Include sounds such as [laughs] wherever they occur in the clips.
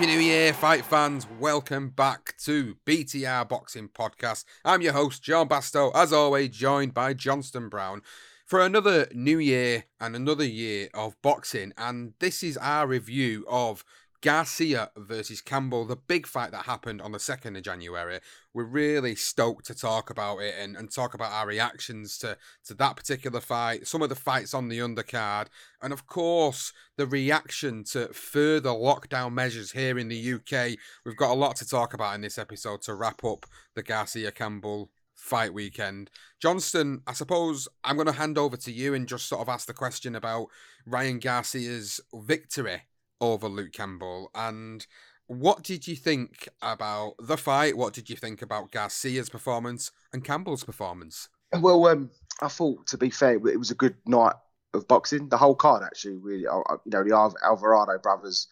Happy New Year, fight fans. Welcome back to BTR Boxing Podcast. I'm your host, John Bastow, as always, joined by Johnston Brown for another new year and another year of boxing. And this is our review of Garcia versus Campbell, the big fight that happened on the 2nd of January. We're really stoked to talk about it and, and talk about our reactions to, to that particular fight, some of the fights on the undercard, and of course, the reaction to further lockdown measures here in the UK. We've got a lot to talk about in this episode to wrap up the Garcia Campbell fight weekend. Johnston, I suppose I'm going to hand over to you and just sort of ask the question about Ryan Garcia's victory over Luke Campbell. And what did you think about the fight? What did you think about Garcia's performance and Campbell's performance? Well, um, I thought to be fair, it was a good night of boxing. The whole card actually, really, you know, the Al- Alvarado brothers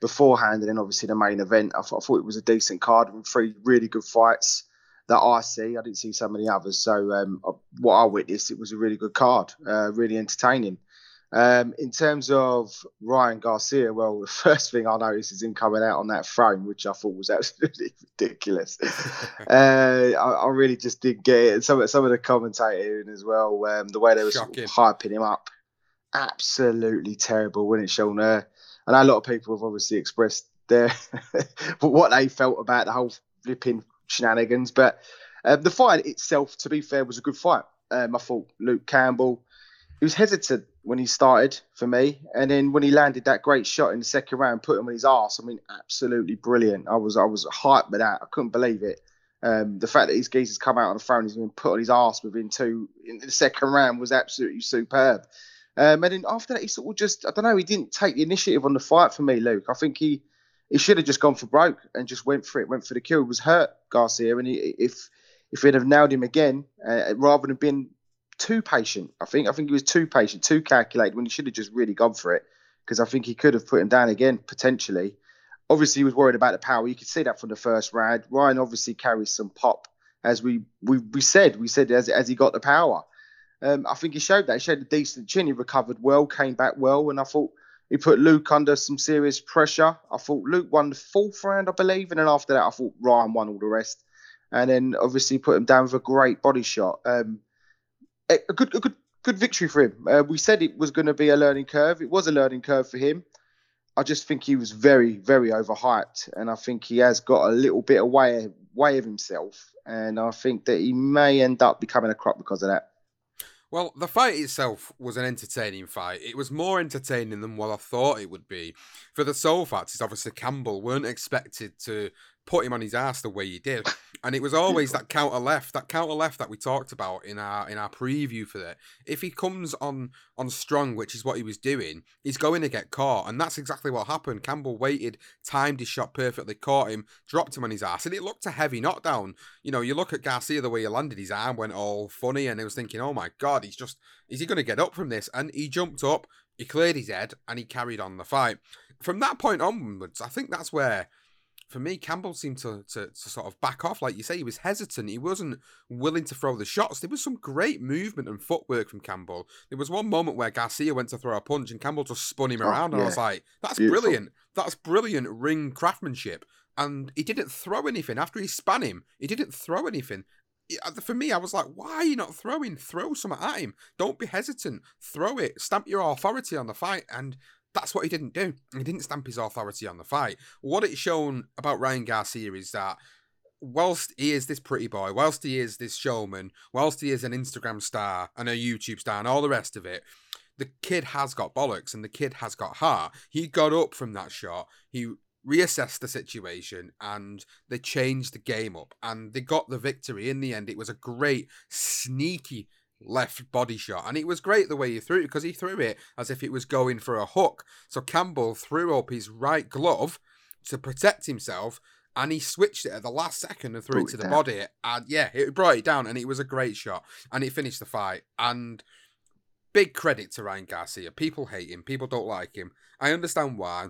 beforehand, and then obviously the main event. I thought, I thought it was a decent card and three really good fights that I see. I didn't see so many others. So um, what I witnessed, it was a really good card, uh, really entertaining. Um, in terms of Ryan Garcia, well, the [laughs] first thing I noticed is him coming out on that throne, which I thought was [laughs] absolutely ridiculous. [laughs] uh, I, I really just didn't get it. And some, of some of the commentating as well, um, the way they were sort of hyping him up, absolutely terrible, wasn't it, Sean? Uh, I know a lot of people have obviously expressed their what they felt about the whole flipping shenanigans, but um, the fight itself, to be fair, was a good fight. Um, I thought Luke Campbell, he was hesitant when he started for me, and then when he landed that great shot in the second round, put him on his ass. I mean, absolutely brilliant. I was I was hyped with that. I couldn't believe it. Um, the fact that these geezers come out on the phone, he's been put on his ass within two in the second round was absolutely superb. Um, and then after that, he sort of just I don't know. He didn't take the initiative on the fight for me, Luke. I think he he should have just gone for broke and just went for it, went for the kill. He was hurt Garcia, and he, if if he'd have nailed him again, uh, rather than been too patient, I think I think he was too patient, too calculated when he should have just really gone for it because I think he could have put him down again potentially. Obviously, he was worried about the power. You could see that from the first round. Ryan obviously carries some pop, as we we, we said. We said as as he got the power. Um, I think he showed that. He showed a decent chin. He recovered well, came back well, and I thought he put Luke under some serious pressure. I thought Luke won the fourth round, I believe, and then after that, I thought Ryan won all the rest. And then obviously put him down with a great body shot. Um, a good, a good, good victory for him. Uh, we said it was going to be a learning curve. It was a learning curve for him. I just think he was very, very overhyped, and I think he has got a little bit of way, way of himself, and I think that he may end up becoming a crop because of that. Well, the fight itself was an entertaining fight. It was more entertaining than what I thought it would be. For the sole fact is obviously Campbell weren't expected to put him on his ass the way he did. And it was [laughs] always that counter left, that counter left that we talked about in our in our preview for that. If he comes on on strong, which is what he was doing, he's going to get caught, and that's exactly what happened. Campbell waited, timed his shot perfectly, caught him, dropped him on his ass, and it looked a heavy knockdown. You know, you look at Garcia the way he landed, his arm went all funny, and I was thinking, oh my god, he's just is he going to get up from this? And he jumped up, he cleared his head, and he carried on the fight. From that point onwards, I think that's where for me, Campbell seemed to, to, to sort of back off. Like you say, he was hesitant. He wasn't willing to throw the shots. There was some great movement and footwork from Campbell. There was one moment where Garcia went to throw a punch and Campbell just spun him oh, around. And I was like, that's Beautiful. brilliant. That's brilliant ring craftsmanship. And he didn't throw anything. After he span him, he didn't throw anything. Uh, for me, I was like, why are you not throwing? Throw something at him. Don't be hesitant. Throw it. Stamp your authority on the fight. And that's what he didn't do. He didn't stamp his authority on the fight. What it's shown about Ryan Garcia is that whilst he is this pretty boy, whilst he is this showman, whilst he is an Instagram star and a YouTube star and all the rest of it, the kid has got bollocks and the kid has got heart. He got up from that shot. He reassessed the situation and they changed the game up and they got the victory in the end. It was a great, sneaky left body shot. And it was great the way he threw it because he threw it as if it was going for a hook. So Campbell threw up his right glove to protect himself and he switched it at the last second and threw brought it to the down. body. And yeah, it brought it down and it was a great shot. And it finished the fight. And big credit to Ryan Garcia. People hate him, people don't like him. I understand why.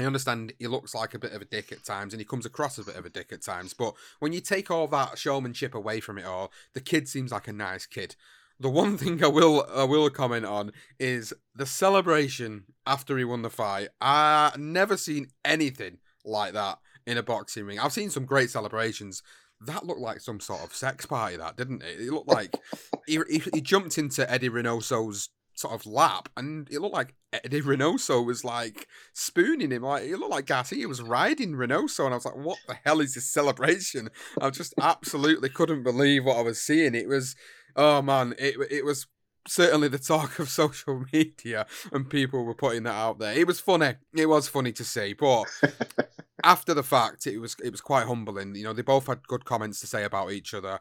I understand he looks like a bit of a dick at times and he comes across a bit of a dick at times, but when you take all that showmanship away from it all, the kid seems like a nice kid. The one [laughs] thing I will I will comment on is the celebration after he won the fight. I never seen anything like that in a boxing ring. I've seen some great celebrations. That looked like some sort of sex party, that didn't it? It looked like [laughs] he, he, he jumped into Eddie Reynoso's sort of lap, and it looked like Eddie Reynoso was like spooning him. Like it looked like Garcia was riding Reynoso, and I was like, "What the hell is this celebration?" I just absolutely couldn't believe what I was seeing. It was, oh man, it it was certainly the talk of [laughs] social media, and people were putting that out there. It was funny. It was funny to see, but. [laughs] after the fact, it was it was quite humbling. You know, they both had good comments to say about each other.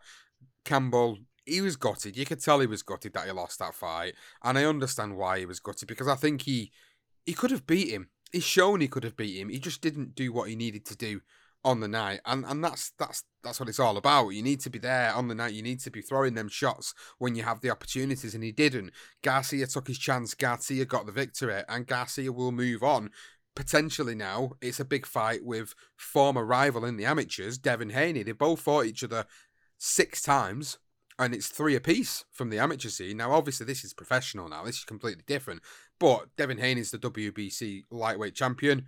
Campbell he was gutted. You could tell he was gutted that he lost that fight, and I understand why he was gutted because I think he he could have beat him. He's shown he could have beat him. He just didn't do what he needed to do on the night, and and that's that's that's what it's all about. You need to be there on the night. You need to be throwing them shots when you have the opportunities, and he didn't. Garcia took his chance. Garcia got the victory, and Garcia will move on. Potentially now, it's a big fight with former rival in the amateurs, Devin Haney. They both fought each other six times and it's three apiece from the amateur scene. Now, obviously, this is professional now. This is completely different. But Devin Haney is the WBC lightweight champion.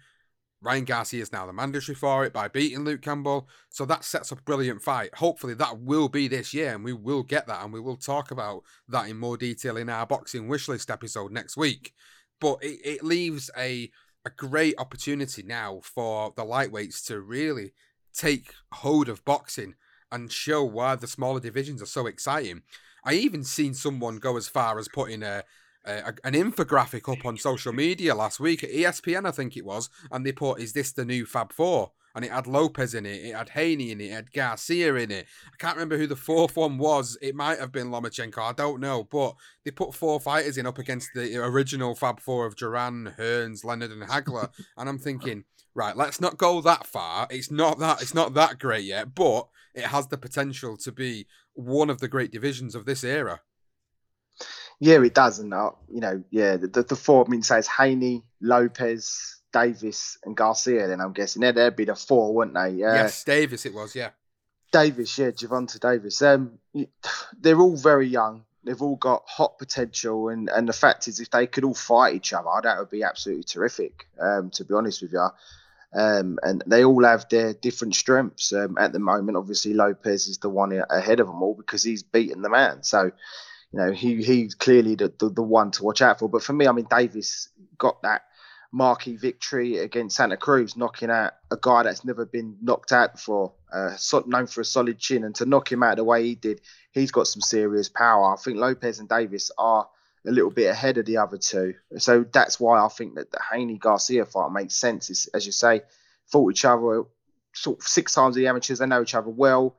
Ryan Garcia is now the mandatory for it by beating Luke Campbell. So that sets up a brilliant fight. Hopefully, that will be this year, and we will get that, and we will talk about that in more detail in our boxing wishlist episode next week. But it, it leaves a a great opportunity now for the lightweights to really take hold of boxing and show why the smaller divisions are so exciting. I even seen someone go as far as putting a, a, an infographic up on social media last week at ESPN, I think it was, and they put, "Is this the new Fab Four? And it had Lopez in it, it had Haney in it, it had Garcia in it. I can't remember who the fourth one was. It might have been Lomachenko, I don't know. But they put four fighters in up against the original Fab Four of Duran, Hearns, Leonard, and Hagler. and I'm thinking, right, let's not go that far. It's not that it's not that great yet, but it has the potential to be one of the great divisions of this era. Yeah, it does, and uh, you know, yeah, the, the, the four. I mean, says Haney, Lopez, Davis, and Garcia. Then I'm guessing they'd, they'd be the four, wouldn't they? Uh, yes, Davis. It was, yeah. Davis, yeah, Gervonta Davis. Um, [sighs] they're all very young. They've all got hot potential, and and the fact is, if they could all fight each other, that would be absolutely terrific. Um, to be honest with you, um, and they all have their different strengths. Um, at the moment, obviously Lopez is the one ahead of them all because he's beaten the man. So, you know, he he's clearly the, the, the one to watch out for. But for me, I mean, Davis got that marquee victory against Santa Cruz, knocking out a guy that's never been knocked out before, uh, known for a solid chin, and to knock him out the way he did, he's got some serious power. I think Lopez and Davis are a little bit ahead of the other two, so that's why I think that the Haney Garcia fight makes sense. It's, as you say, fought each other sort of six times the amateurs. They know each other well.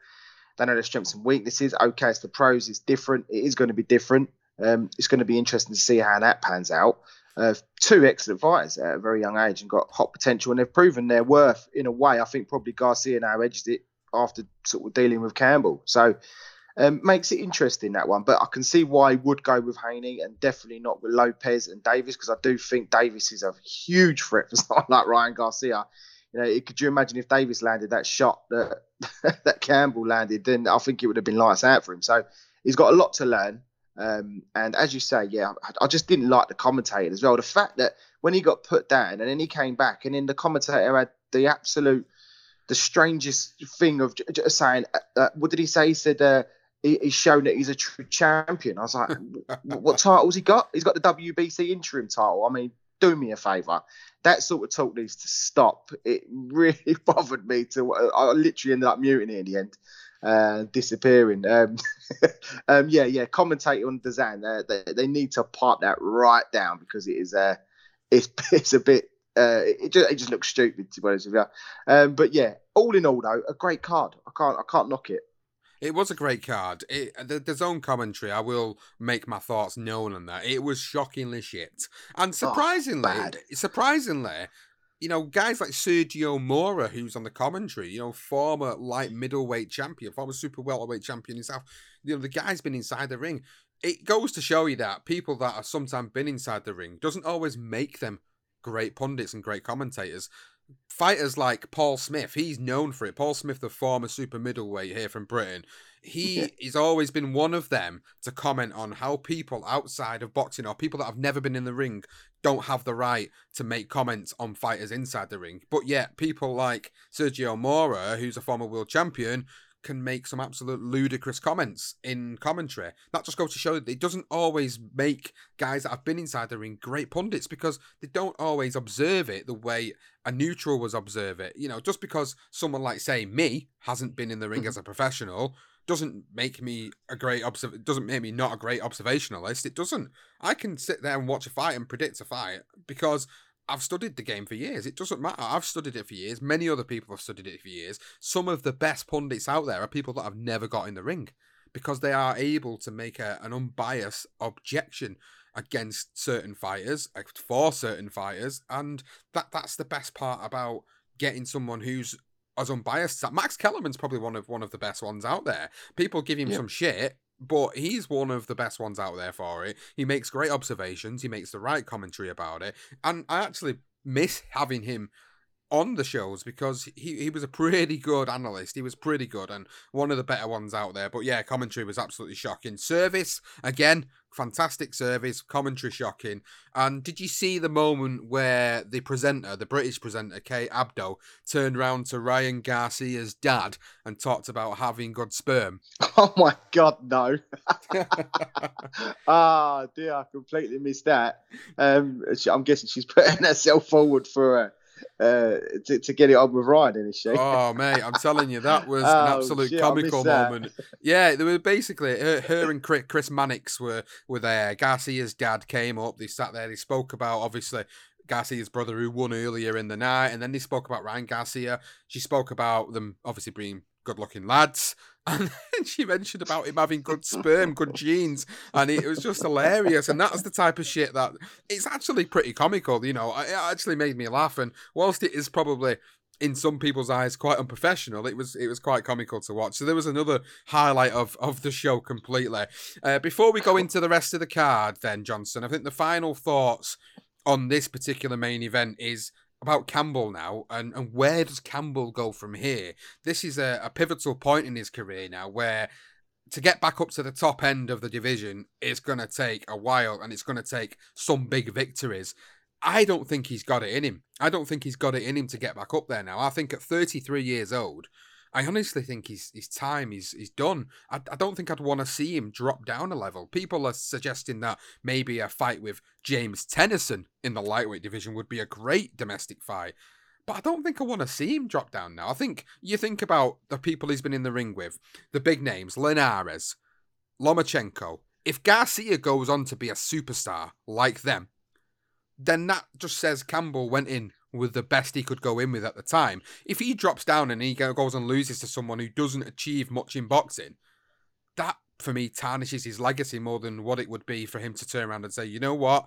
They know their strengths and weaknesses. Okay, it's the pros. It's different. It is going to be different. Um, it's going to be interesting to see how that pans out. Uh, two excellent fighters at a very young age and got hot potential, and they've proven their worth in a way. I think probably Garcia now edged it after sort of dealing with Campbell. So um, makes it interesting that one. But I can see why he would go with Haney and definitely not with Lopez and Davis because I do think Davis is a huge threat for [laughs] someone like Ryan Garcia. You know, could you imagine if Davis landed that shot that [laughs] that Campbell landed? Then I think it would have been lights out for him. So he's got a lot to learn. Um, and as you say, yeah, I, I just didn't like the commentator as well. The fact that when he got put down and then he came back, and then the commentator had the absolute, the strangest thing of just saying, uh, uh, what did he say? He said, uh, he, he's shown that he's a true champion. I was like, [laughs] what titles he got? He's got the WBC interim title. I mean, do me a favour. That sort of talk needs to stop. It [laughs] really [laughs] bothered me to. I literally ended up muting it in the end uh, disappearing. Um, [laughs] um, yeah, yeah. Commentating on design, uh, they, they need to pipe that right down because it is uh, it's [laughs] it's a bit. Uh, it just it just looks stupid to be honest with you. Um, but yeah, all in all though, a great card. I can't I can't knock it. It was a great card. It, the, the DAZN commentary, I will make my thoughts known on that. It was shockingly shit, and Oh, surprisingly, bad. surprisingly, you know, guys like Sergio Mora, who's on the commentary, you know, former light middleweight champion, former super welterweight champion himself. You know, the guy's been inside the ring. It goes to show you that people that have sometimes been inside the ring doesn't always make them great pundits and great commentators. Fighters like Paul Smith, he's known for it. Paul Smith, the former super middleweight here from Britain, he has always been one of them to comment on how people outside of boxing or people that have never been in the ring don't have the right to make comments on fighters inside the ring. But yet, people like Sergio Mora, who's a former world champion, can make some absolute ludicrous comments in commentary. That just goes to show that it doesn't always make guys that have been inside the ring great pundits because they don't always observe it the way a neutral was observe it. You know, just because someone like say me hasn't been in the ring mm-hmm. as a professional doesn't make me a great observ- it doesn't make me not a great observationalist. It doesn't. I can sit there and watch a fight and predict a fight because I've studied the game for years. It doesn't matter. I've studied it for years. Many other people have studied it for years. Some of the best pundits out there are people that have never got in the ring because they are able to make a, an unbiased objection against certain fighters, uh, for certain fighters, and that that's the best part about getting someone who's as unbiased as that. Max Kellerman's probably one of one of the best ones out there. People give him Yeah. some shit, but he's one of the best ones out there for it. He makes great observations. He makes the right commentary about it, and I actually miss having him on the shows because he, he was a pretty good analyst. He was pretty good and one of the better ones out there. But yeah, commentary was absolutely shocking. Service, again, fantastic service. Commentary shocking. And did you see the moment where the presenter, the British presenter, Kate Abdo, turned round to Ryan Garcia's dad and talked about having good sperm? [laughs] Oh my god, no! [laughs] Ah, dear, I completely missed that. Um, I'm guessing she's putting [laughs] herself forward for uh, uh, to, to get it on with Ryan, isn't she? Oh mate, I'm telling you, that was an Oh, absolute shit, comical moment. Yeah, there were basically her, her and Chris, Chris Mannix were were there. Garcia's dad came up. They sat there. They spoke about obviously Garcia's brother who won earlier in the night, and then they spoke about Ryan Garcia. She spoke about them obviously being good-looking lads, and she mentioned about him having good sperm, good genes, and it was just hilarious. And that's the type of shit that it's actually pretty comical. You know, it actually made me laugh. And whilst it is probably in some people's eyes quite unprofessional it was it was quite comical to watch so there was another highlight of of the show completely uh, before we go into the rest of the card then johnson i think the final thoughts on this particular main event is about Campbell now and, and where does Campbell go from here? This is a, a pivotal point in his career now where to get back up to the top end of the division is going to take a while and it's going to take some big victories. I don't think he's got it in him. I don't think he's got it in him to get back up there now. I think at 33 years old, I honestly think his his time is is done. I, I don't think I'd want to see him drop down a level. People are suggesting that maybe a fight with James Tennyson in the lightweight division would be a great domestic fight. But I don't think I want to see him drop down now. I think you think about the people he's been in the ring with, the big names, Linares, Lomachenko. If Garcia goes on to be a superstar like them, then that just says Campbell went in with the best he could go in with at the time. If he drops down and he goes and loses to someone who doesn't achieve much in boxing, that for me tarnishes his legacy more than what it would be for him to turn around and say, you know what,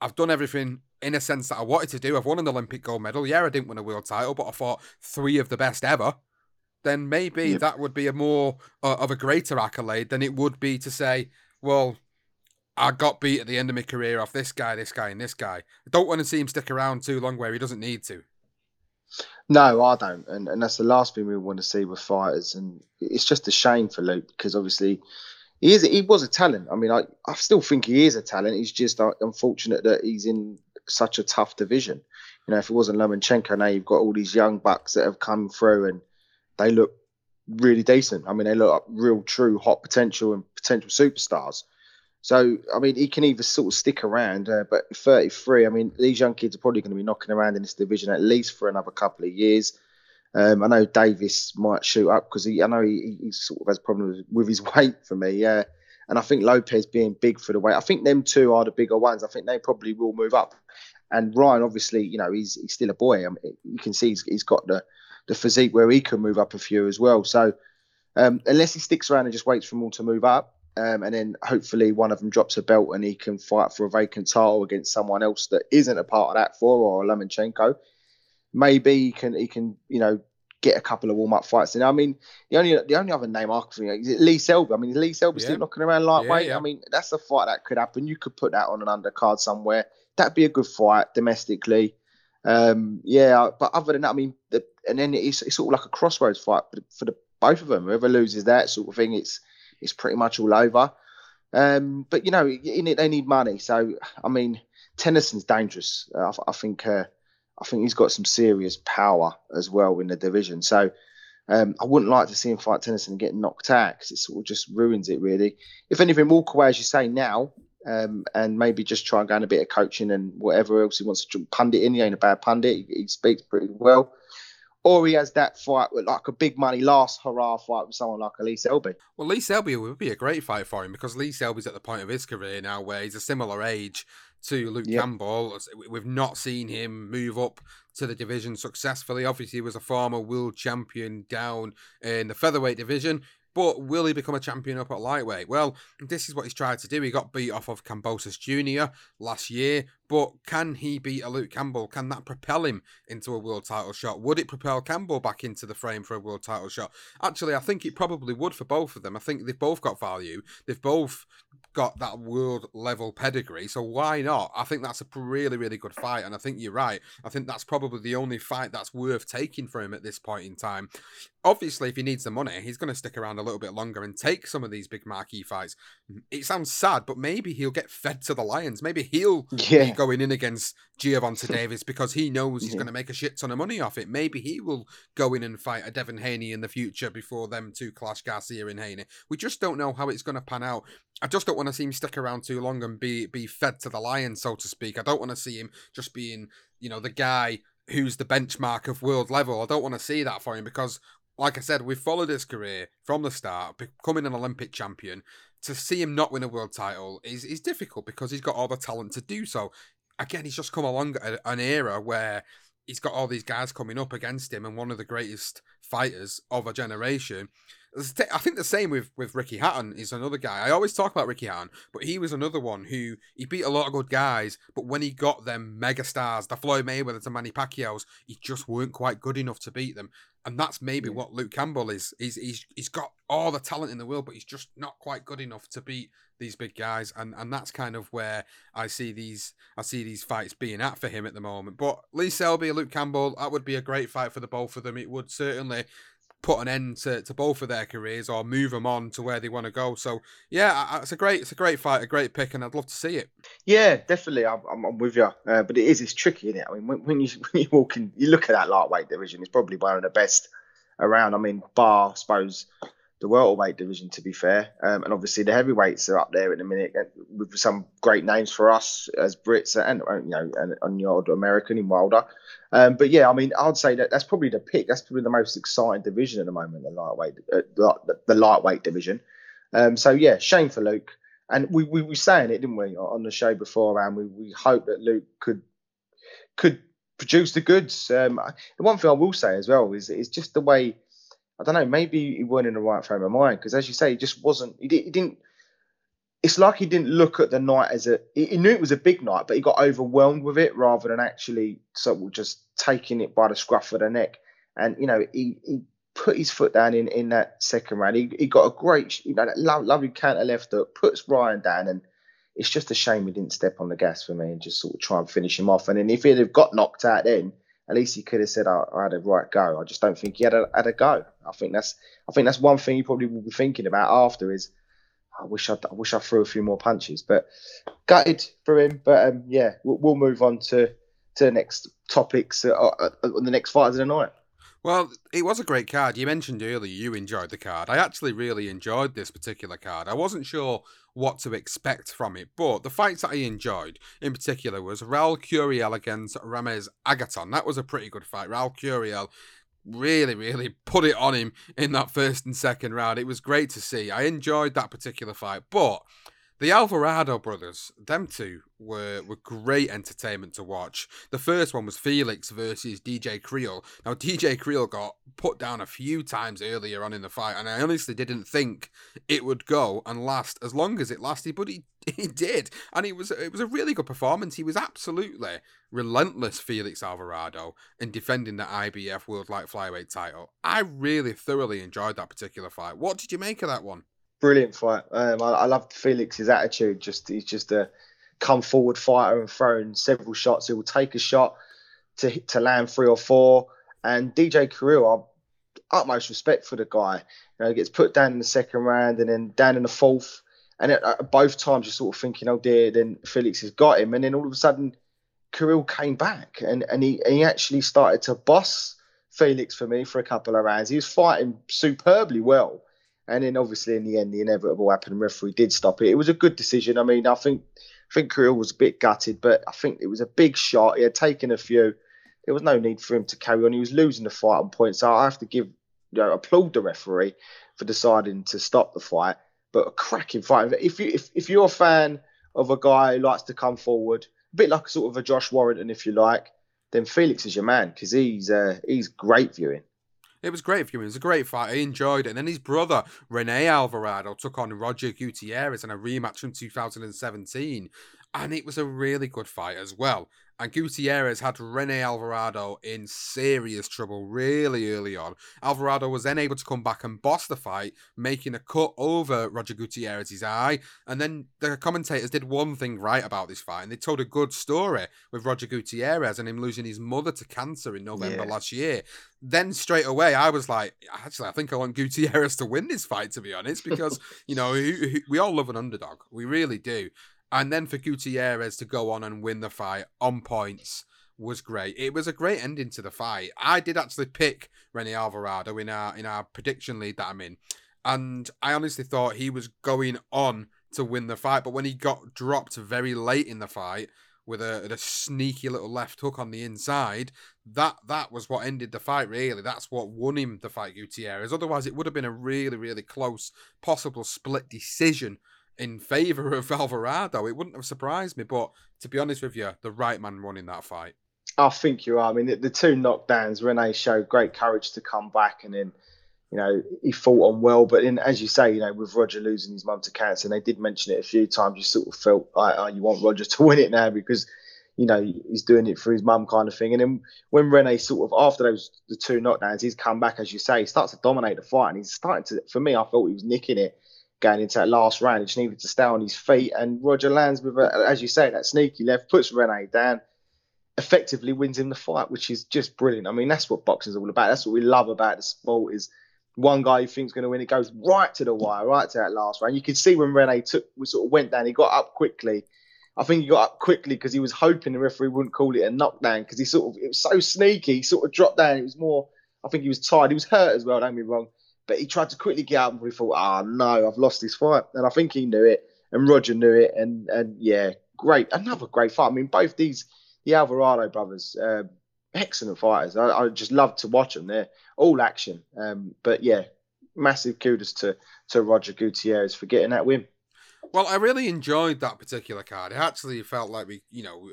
I've done everything in a sense that I wanted to do. I've won an Olympic gold medal. Yeah, I didn't win a world title, but I fought three of the best ever. Then maybe yep. that would be a more uh, of a greater accolade than it would be to say, well, I got beat at the end of my career off this guy, this guy, and this guy. I don't want to see him stick around too long where he doesn't need to. No, I don't, and and that's the last thing we want to see with fighters. And it's just a shame for Luke because obviously he is he was a talent. I mean, I I still think he is a talent. He's just uh, unfortunate that he's in such a tough division. You know, if it wasn't Lomachenko, now you've got all these young bucks that have come through and they look really decent. I mean, they look like real, true, hot potential and potential superstars. So, I mean, he can either sort of stick around, uh, but 33, I mean, these young kids are probably going to be knocking around in this division at least for another couple of years. Um, I know Davis might shoot up because I know he, he, sort of has problems with his [laughs] weight for me. Yeah. And I think Lopez being big for the weight, I think them two are the bigger ones. I think they probably will move up. And Ryan, obviously, you know, he's he's still a boy. I mean, you can see he's, he's got the, the physique where he can move up a few as well. So um, unless he sticks around and just waits for them all to move up, um, and then hopefully one of them drops a belt and he can fight for a vacant title against someone else that isn't a part of that four or a Lomachenko. Maybe he can he can you know get a couple of warm up fights. And I mean, the only the only other name I can think of is Lee Selby. I mean, Lee Selby yeah. still knocking around lightweight. Yeah, yeah. I mean, that's a fight that could happen. You could put that on an undercard somewhere. That'd be a good fight domestically. Um, yeah, but other than that, I mean, the, and then it's, it's sort of like a crossroads fight for the, for the both of them. Whoever loses that sort of thing, it's it's pretty much all over. Um, but you know, in it they need money. So I mean, Tennyson's dangerous. I, I think uh, I think he's got some serious power as well in the division. So um, I wouldn't like to see him fight Tennyson and get knocked out because it sort of just ruins it really. If anything, walk away as you say now. Um, and maybe just try and go on a bit of coaching and whatever else he wants to pundit in. He ain't a bad pundit. He, he speaks pretty well or he has that fight with like a big money last hurrah fight with someone like Lee Selby. Well, Lee Selby would be a great fight for him because Lee Selby's at the point of his career now where he's a similar age to Luke yep. Campbell. We've not seen him move up to the division successfully. Obviously, he was a former world champion down in the featherweight division. But will he become a champion up at lightweight? Well, this is what he's tried to do. He got beat off of Kambosos Jr. last year, but can he beat a Luke Campbell? Can that propel him into a world title shot? Would it propel Campbell back into the frame for a world title shot? Actually, I think it probably would for both of them. I think they've both got value. They've both got that world level pedigree, so why not? I think that's a really, really good fight, and I think you're right. I think that's probably the only fight that's worth taking for him at this point in time. Obviously, if he needs the money, he's going to stick around a little bit longer and take some of these big marquee fights. Mm, it sounds sad, but maybe he'll get fed to the Lions. Maybe he'll yeah. be going in against Giovanni [laughs] Davis because he knows he's yeah. going to make a shit ton of money off it. Maybe he will go in and fight a Devin Haney in the future before them two clash Garcia and Haney. We just don't know how it's going to pan out. I just don't want to see him stick around too long and be be fed to the lion, so to speak. I don't want to see him just being, you know, the guy who's the benchmark of world level. I don't want to see that for him because, like I said, we've followed his career from the start, becoming an Olympic champion. To see him not win a world title is is difficult because he's got all the talent to do so. Again, he's just come along at an era where he's got all these guys coming up against him and one of the greatest fighters of a generation. I think the same with with Ricky Hatton is another guy. I always talk about Ricky Hatton, but he was another one who he beat a lot of good guys, but when he got them mega stars, the Floyd Mayweather to Manny Pacquiao's, he just weren't quite good enough to beat them. And that's maybe yeah. what Luke Campbell is. He's he's he's got all the talent in the world, but he's just not quite good enough to beat these big guys. And and that's kind of where I see these I see these fights being at for him at the moment. But Lee Selby, Luke Campbell, that would be a great fight for the both of them. It would certainly put an end to, to both of their careers or move them on to where they want to go. So yeah, it's a great it's a great fight, a great pick, and I'd love to see it. Yeah, definitely, I'm, I'm with you. Uh, but it is it's tricky, isn't it? I mean, when, when you [laughs] when you walk in, you look at that lightweight division, it's probably one of the best around. I mean, bar, I suppose, the welterweight division, to be fair, um, and obviously the heavyweights are up there in a minute uh, with some great names for us as Brits and uh, you know and, and the American in Wilder. Um, but yeah, I mean, I'd say that that's probably the pick. That's probably the most exciting division at the moment, the lightweight, uh, the, the, lightweight division. Um, so yeah, shame for Luke. And we, we were saying it, didn't we, on the show before? And we, we hope that Luke could could produce the goods. Um, the one thing I will say as well is is just the way I don't know. Maybe he weren't in the right frame of mind because, as you say, he just wasn't. He, did, he didn't. It's like he didn't look at the night as a. He, he knew it was a big night, but he got overwhelmed with it rather than actually sort of just taking it by the scruff of the neck. And you know, he, he put his foot down in, in that second round. He, he got a great, you know, that lovely counter left hook, puts Ryan down, and it's just a shame he didn't step on the gas for me and just sort of try and finish him off. And then if he'd have got knocked out then, at least he could have said, I, I had a right go. I just don't think he had a, had a go. I think that's I think that's one thing he probably will be thinking about after is I wish I, I wish I threw a few more punches. But gutted for him. But um, yeah, we'll, we'll, move on to to the next topics uh, uh, on the next fighters of the night. Well, it was a great card. You mentioned earlier you enjoyed the card. I actually really enjoyed this particular card. I wasn't sure what to expect from it, but the fights that I enjoyed in particular was Raul Curiel against Ramez Agaton. That was a pretty good fight. Raul Curiel really, really [laughs] put it on him in that first and second round. It was great to see. I enjoyed that particular fight, but the Alvarado brothers, them two were were great entertainment to watch. The first one was Felix versus DJ Kriel. Now DJ Kriel got put down a few times earlier on in the fight, and I honestly didn't think it would go and last as long as it lasted, but he [laughs] he did, and it was it was a really good performance. He was absolutely relentless, Felix Alvarado, in defending the IBF World Light Flyweight title. I really thoroughly enjoyed that particular fight. What did you make of that one? Brilliant fight. Um, I, I loved Felix's attitude. Just he's just a come forward fighter and throwing several shots. He will take a shot to to land three or four. And DJ Carrillo, utmost respect for the guy. You know, he gets put down in the second round and then down in the fourth. And at, both times, you're sort of thinking, oh dear, then Felix has got him. And then all of a sudden, Kriel came back and, and he, he actually started to boss Felix for me for a couple of rounds. He was fighting superbly well. And then obviously in the end, the inevitable happened. referee did stop it. It was a good decision. I mean, I think I think Kriel was a bit gutted, but I think it was a big shot. He had taken a few. There was no need for him to carry on. He was losing the fight on points. So I have to give you know, applaud the referee for deciding to stop the fight. But a cracking fight. If you if, if you're a fan of a guy who likes to come forward, a bit like a sort of a Josh Warrington, if you like, then Felix is your man because he's uh, he's great viewing. It was great for him. It was a great fight. I enjoyed it. And then his brother, Rene Alvarado, took on Roger Gutierrez in a rematch from 2017. And it was a really good fight as well. And Gutierrez had Rene Alvarado in serious trouble really early on. Alvarado was then able to come back and boss the fight, making a cut over Roger Gutierrez's eye. And then the commentators did one thing right about this fight, and they told a good story with Roger Gutierrez and him losing his mother to cancer in November yeah. last year. Then straight away, I was like, actually, I think I want Gutierrez to win this fight, to be honest, because, [laughs] you know, we all love an underdog. We really do. And then for Gutierrez to go on and win the fight on points was great. It was a great ending to the fight. I did actually pick Rene Alvarado in our in our prediction lead that I'm in. And I honestly thought he was going on to win the fight, but when he got dropped very late in the fight with a, a sneaky little left hook on the inside, that that was what ended the fight. Really, that's what won him the fight, Gutierrez. Otherwise, it would have been a really, really close, possible split decision in favour of Alvarado. It wouldn't have surprised me, but to be honest with you, the right man in that fight. I think you are. I mean, the, the two knockdowns, Rene showed great courage to come back, and then, you know, he fought on well. But then, as you say, you know, with Roger losing his mum to cancer, and they did mention it a few times, you sort of felt like, oh, you want Roger [laughs] to win it now because, you know, he's doing it for his mum kind of thing. And then when Rene sort of, after those the two knockdowns, he's come back, as you say, he starts to dominate the fight, and he's starting to, for me, I thought he was nicking it going into that last round. He just needed to stay on his feet. And Roger lands with, a, as you say, that sneaky left, puts Rene down, effectively wins him the fight, which is just brilliant. I mean, that's what boxing's all about. That's what we love about the sport is one guy who thinks going to win, it goes right to the wire, right to that last round. You could see when Rene took, we sort of went down, he got up quickly. I think he got up quickly because he was hoping the referee wouldn't call it a knockdown because he sort of, it was so sneaky, he sort of dropped down. It was more, I think he was tired. He was hurt as well. Don't be wrong, but he tried to quickly get up and we thought, "Ah, oh, no, I've lost this fight." And I think he knew it, and Roger knew it, and and yeah, great, another great fight. I mean, both these the Alvarado brothers, uh, excellent fighters. I, I, just love to watch them. They're all action. Um, but yeah, massive kudos to to Roger Gutierrez for getting that win. Well, I really enjoyed that particular card. It actually felt like we, you know,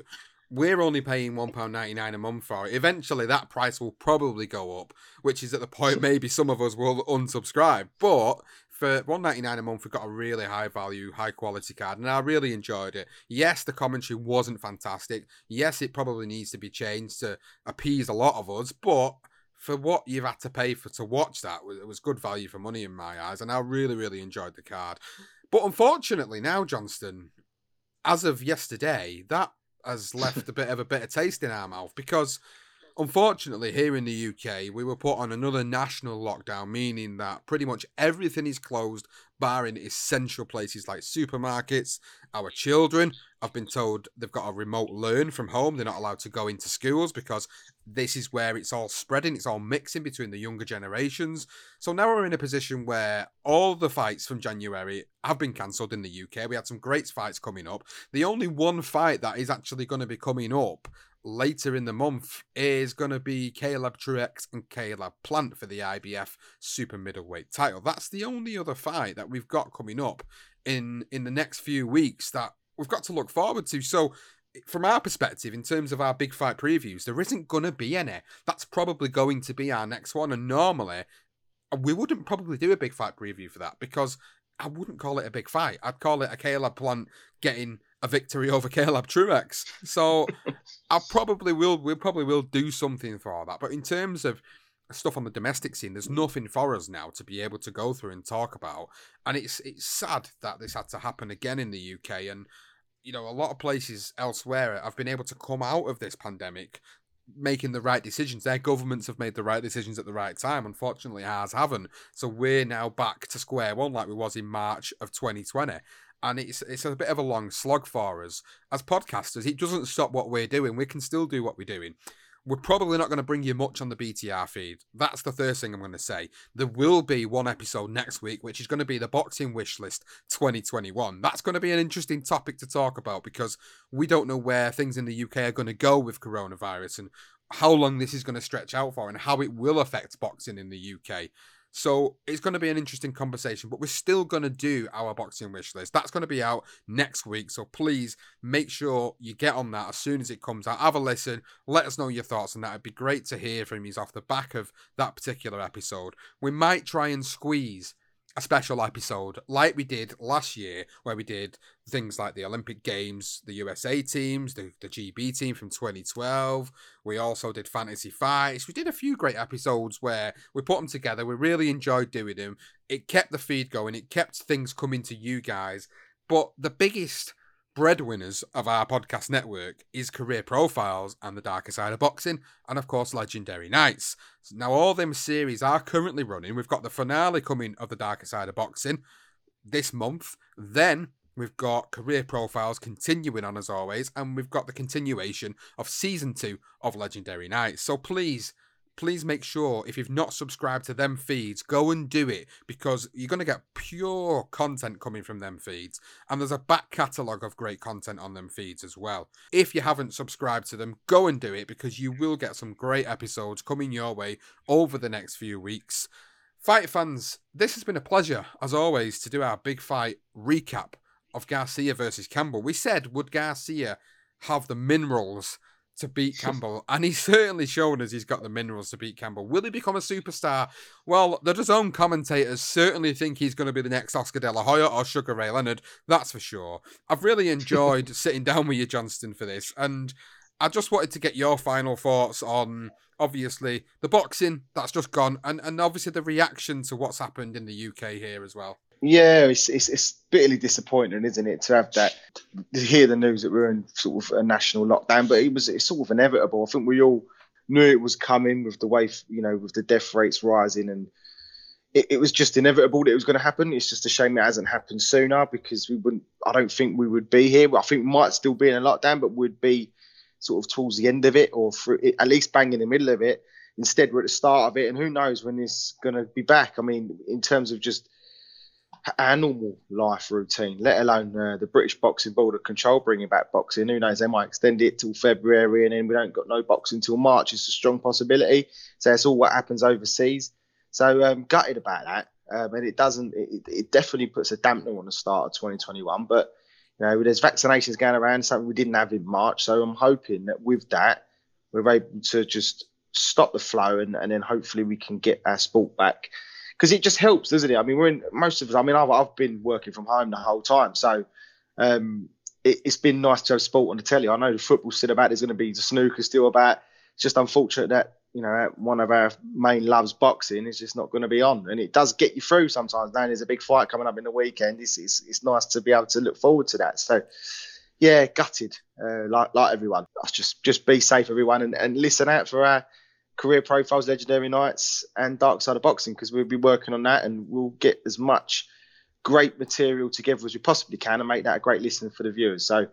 we're only paying one pound ninety nine a month for it. Eventually, that price will probably go up, which is at the point [laughs] maybe some of us will unsubscribe. But for one ninety nine a month, we got a really high value, high quality card, and I really enjoyed it. Yes, the commentary wasn't fantastic. Yes, it probably needs to be changed to appease a lot of us, but for what you've had to pay for to watch that, it was good value for money in my eyes, and I really, really enjoyed the card. But unfortunately, now Johnston, as of yesterday, that has left a bit of a bitter taste in our mouth because unfortunately here in the UK we were put on another national lockdown meaning that pretty much everything is closed barring essential places like supermarkets. Our children have been told they've got a remote learn from home. They're not allowed to go into schools because this is where it's all spreading it's all mixing between the younger generations so now we're in a position where all the fights from January have been cancelled in the UK we had some great fights coming up the only one fight that is actually going to be coming up later in the month is going to be Caleb Truax and Caleb Plant for the IBF super middleweight title. That's the only other fight that we've got coming up in in the next few weeks that we've got to look forward to. So from our perspective, in terms of our big fight previews, there isn't going to be any. That's probably going to be our next one. And normally, we wouldn't probably do a big fight preview for that because I wouldn't call it a big fight. I'd call it a Caleb Plant getting a victory over [laughs] Caleb Truax. So I probably will we probably will do something for that. But in terms of stuff on the domestic scene, there's nothing for us now to be able to go through and talk about. And it's it's sad that this had to happen again in the UK and you know, a lot of places elsewhere have been able to come out of this pandemic making the right decisions. Their governments have made the right decisions at the right time. Unfortunately, ours haven't. So we're now back to square one like we was in March of 2020 and it's it's a bit of a long slog for us as podcasters. It doesn't stop what we're doing. We can still do what we're doing. We're probably not going to bring you much on the BTR feed. That's the first thing I'm going to say. There will be one episode next week, which is going to be the Boxing Wish List 2021. That's going to be an interesting topic to talk about because we don't know where things in the UK are going to go with coronavirus and how long this is going to stretch out for and how it will affect boxing in the UK. So it's going to be an interesting conversation, but we're still going to do our boxing wish list. That's going to be out next week. So please make sure you get on that as soon as it comes out. Have a listen. Let us know your thoughts on that. It'd be great to hear from you off the back of that particular episode. We might try and squeeze a special episode like we did last year, where we did things like the Olympic Games, the USA teams, the, the GB team from 2012. We also did fantasy fights. We did a few great episodes where we put them together. We really enjoyed doing them. It kept the feed going, it kept things coming to you guys. But the biggest breadwinners of our podcast network is Career Profiles and The Darker Side of Boxing, and of course, Legendary Nights. Now, all them series are currently running. We've got the finale coming of The Darker Side of Boxing this month. Then we've got Career Profiles continuing on as always, and we've got the continuation of season two of Legendary Nights. So please please make sure if you've not subscribed to them feeds, go and do it because you're going to get pure content coming from them feeds. And there's a back catalogue of great content on them feeds as well. If you haven't subscribed to them, go and do it because you will get some great episodes coming your way over the next few weeks. Fight fans, this has been a pleasure, as always, to do our big fight recap of Garcia versus Campbell. We said, would Garcia have the minerals to beat [laughs] Campbell, and he's certainly shown us he's got the minerals to beat Campbell. Will he become a superstar? Well, the DAZN commentators certainly think he's going to be the next Oscar De La Hoya or Sugar Ray Leonard, that's for sure. I've really [laughs] enjoyed sitting down with you, Johnston, for this, and I just wanted to get your final thoughts on obviously the boxing that's just gone, and, and obviously the reaction to what's happened in the UK here as well. Yeah, it's, it's, it's bitterly disappointing, isn't it, to have that to hear the news that we're in sort of a national lockdown. But it was it's sort of inevitable. I think we all knew it was coming with the way you know with the death rates rising, and it, it was just inevitable that it was going to happen. It's just a shame it hasn't happened sooner because we wouldn't. I don't think we would be here. I think we might still be in a lockdown, but would be sort of towards the end of it or through, at least bang in the middle of it instead we're at the start of it, and who knows when it's going to be back. I mean, in terms of just our normal life routine, let alone uh, the British Boxing Board of Control bringing back boxing. Who knows? They might extend it till February, and then we don't got no boxing until March. It's a strong possibility. So that's all what happens overseas. So um, gutted about that, um, and it doesn't. It, it definitely puts a dampener on the start of 2021. But you know, there's vaccinations going around, something we didn't have in March. So I'm hoping that with that, we're able to just stop the flow, and, and then hopefully we can get our sport back because it just helps, doesn't it? I mean, we're in most of us. I mean, I've, I've been working from home the whole time, so um, it, has been nice to have sport on the telly. I know the football's still about. There's going to be the snooker still about. It's just unfortunate that you know one of our main loves, boxing, is just not going to be on, and it does get you through sometimes. Now there's a big fight coming up in the weekend. It's it's, it's nice to be able to look forward to that. So. Yeah, gutted, uh, like like everyone. Just just be safe, everyone, and, and listen out for our career profiles, legendary nights, and dark side of boxing because we'll be working on that and we'll get as much great material together as we possibly can and make that a great listen for the viewers. So,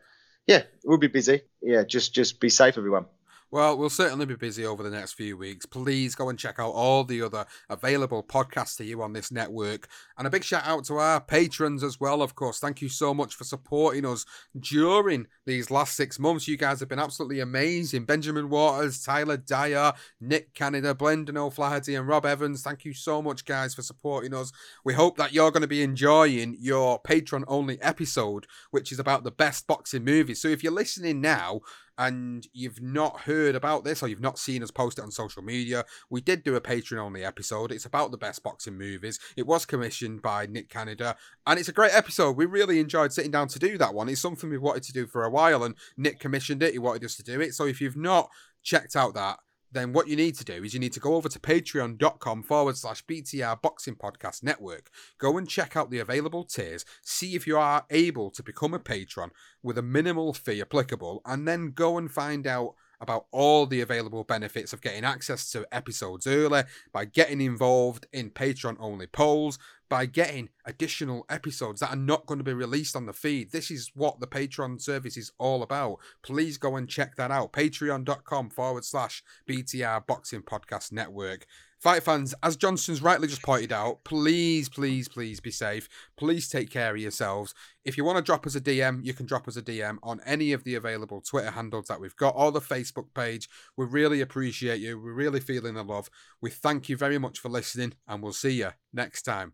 yeah, we'll be busy. Yeah, just just be safe, everyone. Well, we'll certainly be busy over the next few weeks. Please go and check out all the other available podcasts to you on this network. And a big shout out to our patrons as well, of course. Thank you so much for supporting us during these last six months. You guys have been absolutely amazing. Benjamin Waters, Tyler Dyer, Nick Canada, Blendon O'Flaherty, and Rob Evans. Thank you so much, guys, for supporting us. We hope that you're going to be enjoying your Patreon only episode, which is about the best boxing movies. So if you're listening now, and you've not heard about this or you've not seen us post it on social media, we did do a Patreon only episode. It's about the best boxing movies. It was commissioned by Nick Canada, and it's a great episode. We really enjoyed sitting down to do that one. It's something we've wanted to do for a while, and Nick commissioned it. He wanted us to do it. So if you've not checked out that, then what you need to do is you need to go over to patreon.com forward slash BTR Boxing Podcast Network. Go and check out the available tiers, see if you are able to become a patron with a minimal fee applicable, and then go and find out about all the available benefits of getting access to episodes early by getting involved in Patreon only polls, by getting additional episodes that are not going to be released on the feed. This is what the Patreon service is all about. Please go and check that out. Patreon.com forward slash BTR Boxing Podcast Network. Fight fans, as Johnston's rightly just pointed out, please, please, please be safe. Please take care of yourselves. If you want to drop us a DM, you can drop us a DM on any of the available Twitter handles that we've got or the Facebook page. We really appreciate you. We're really feeling the love. We thank you very much for listening, and we'll see you next time.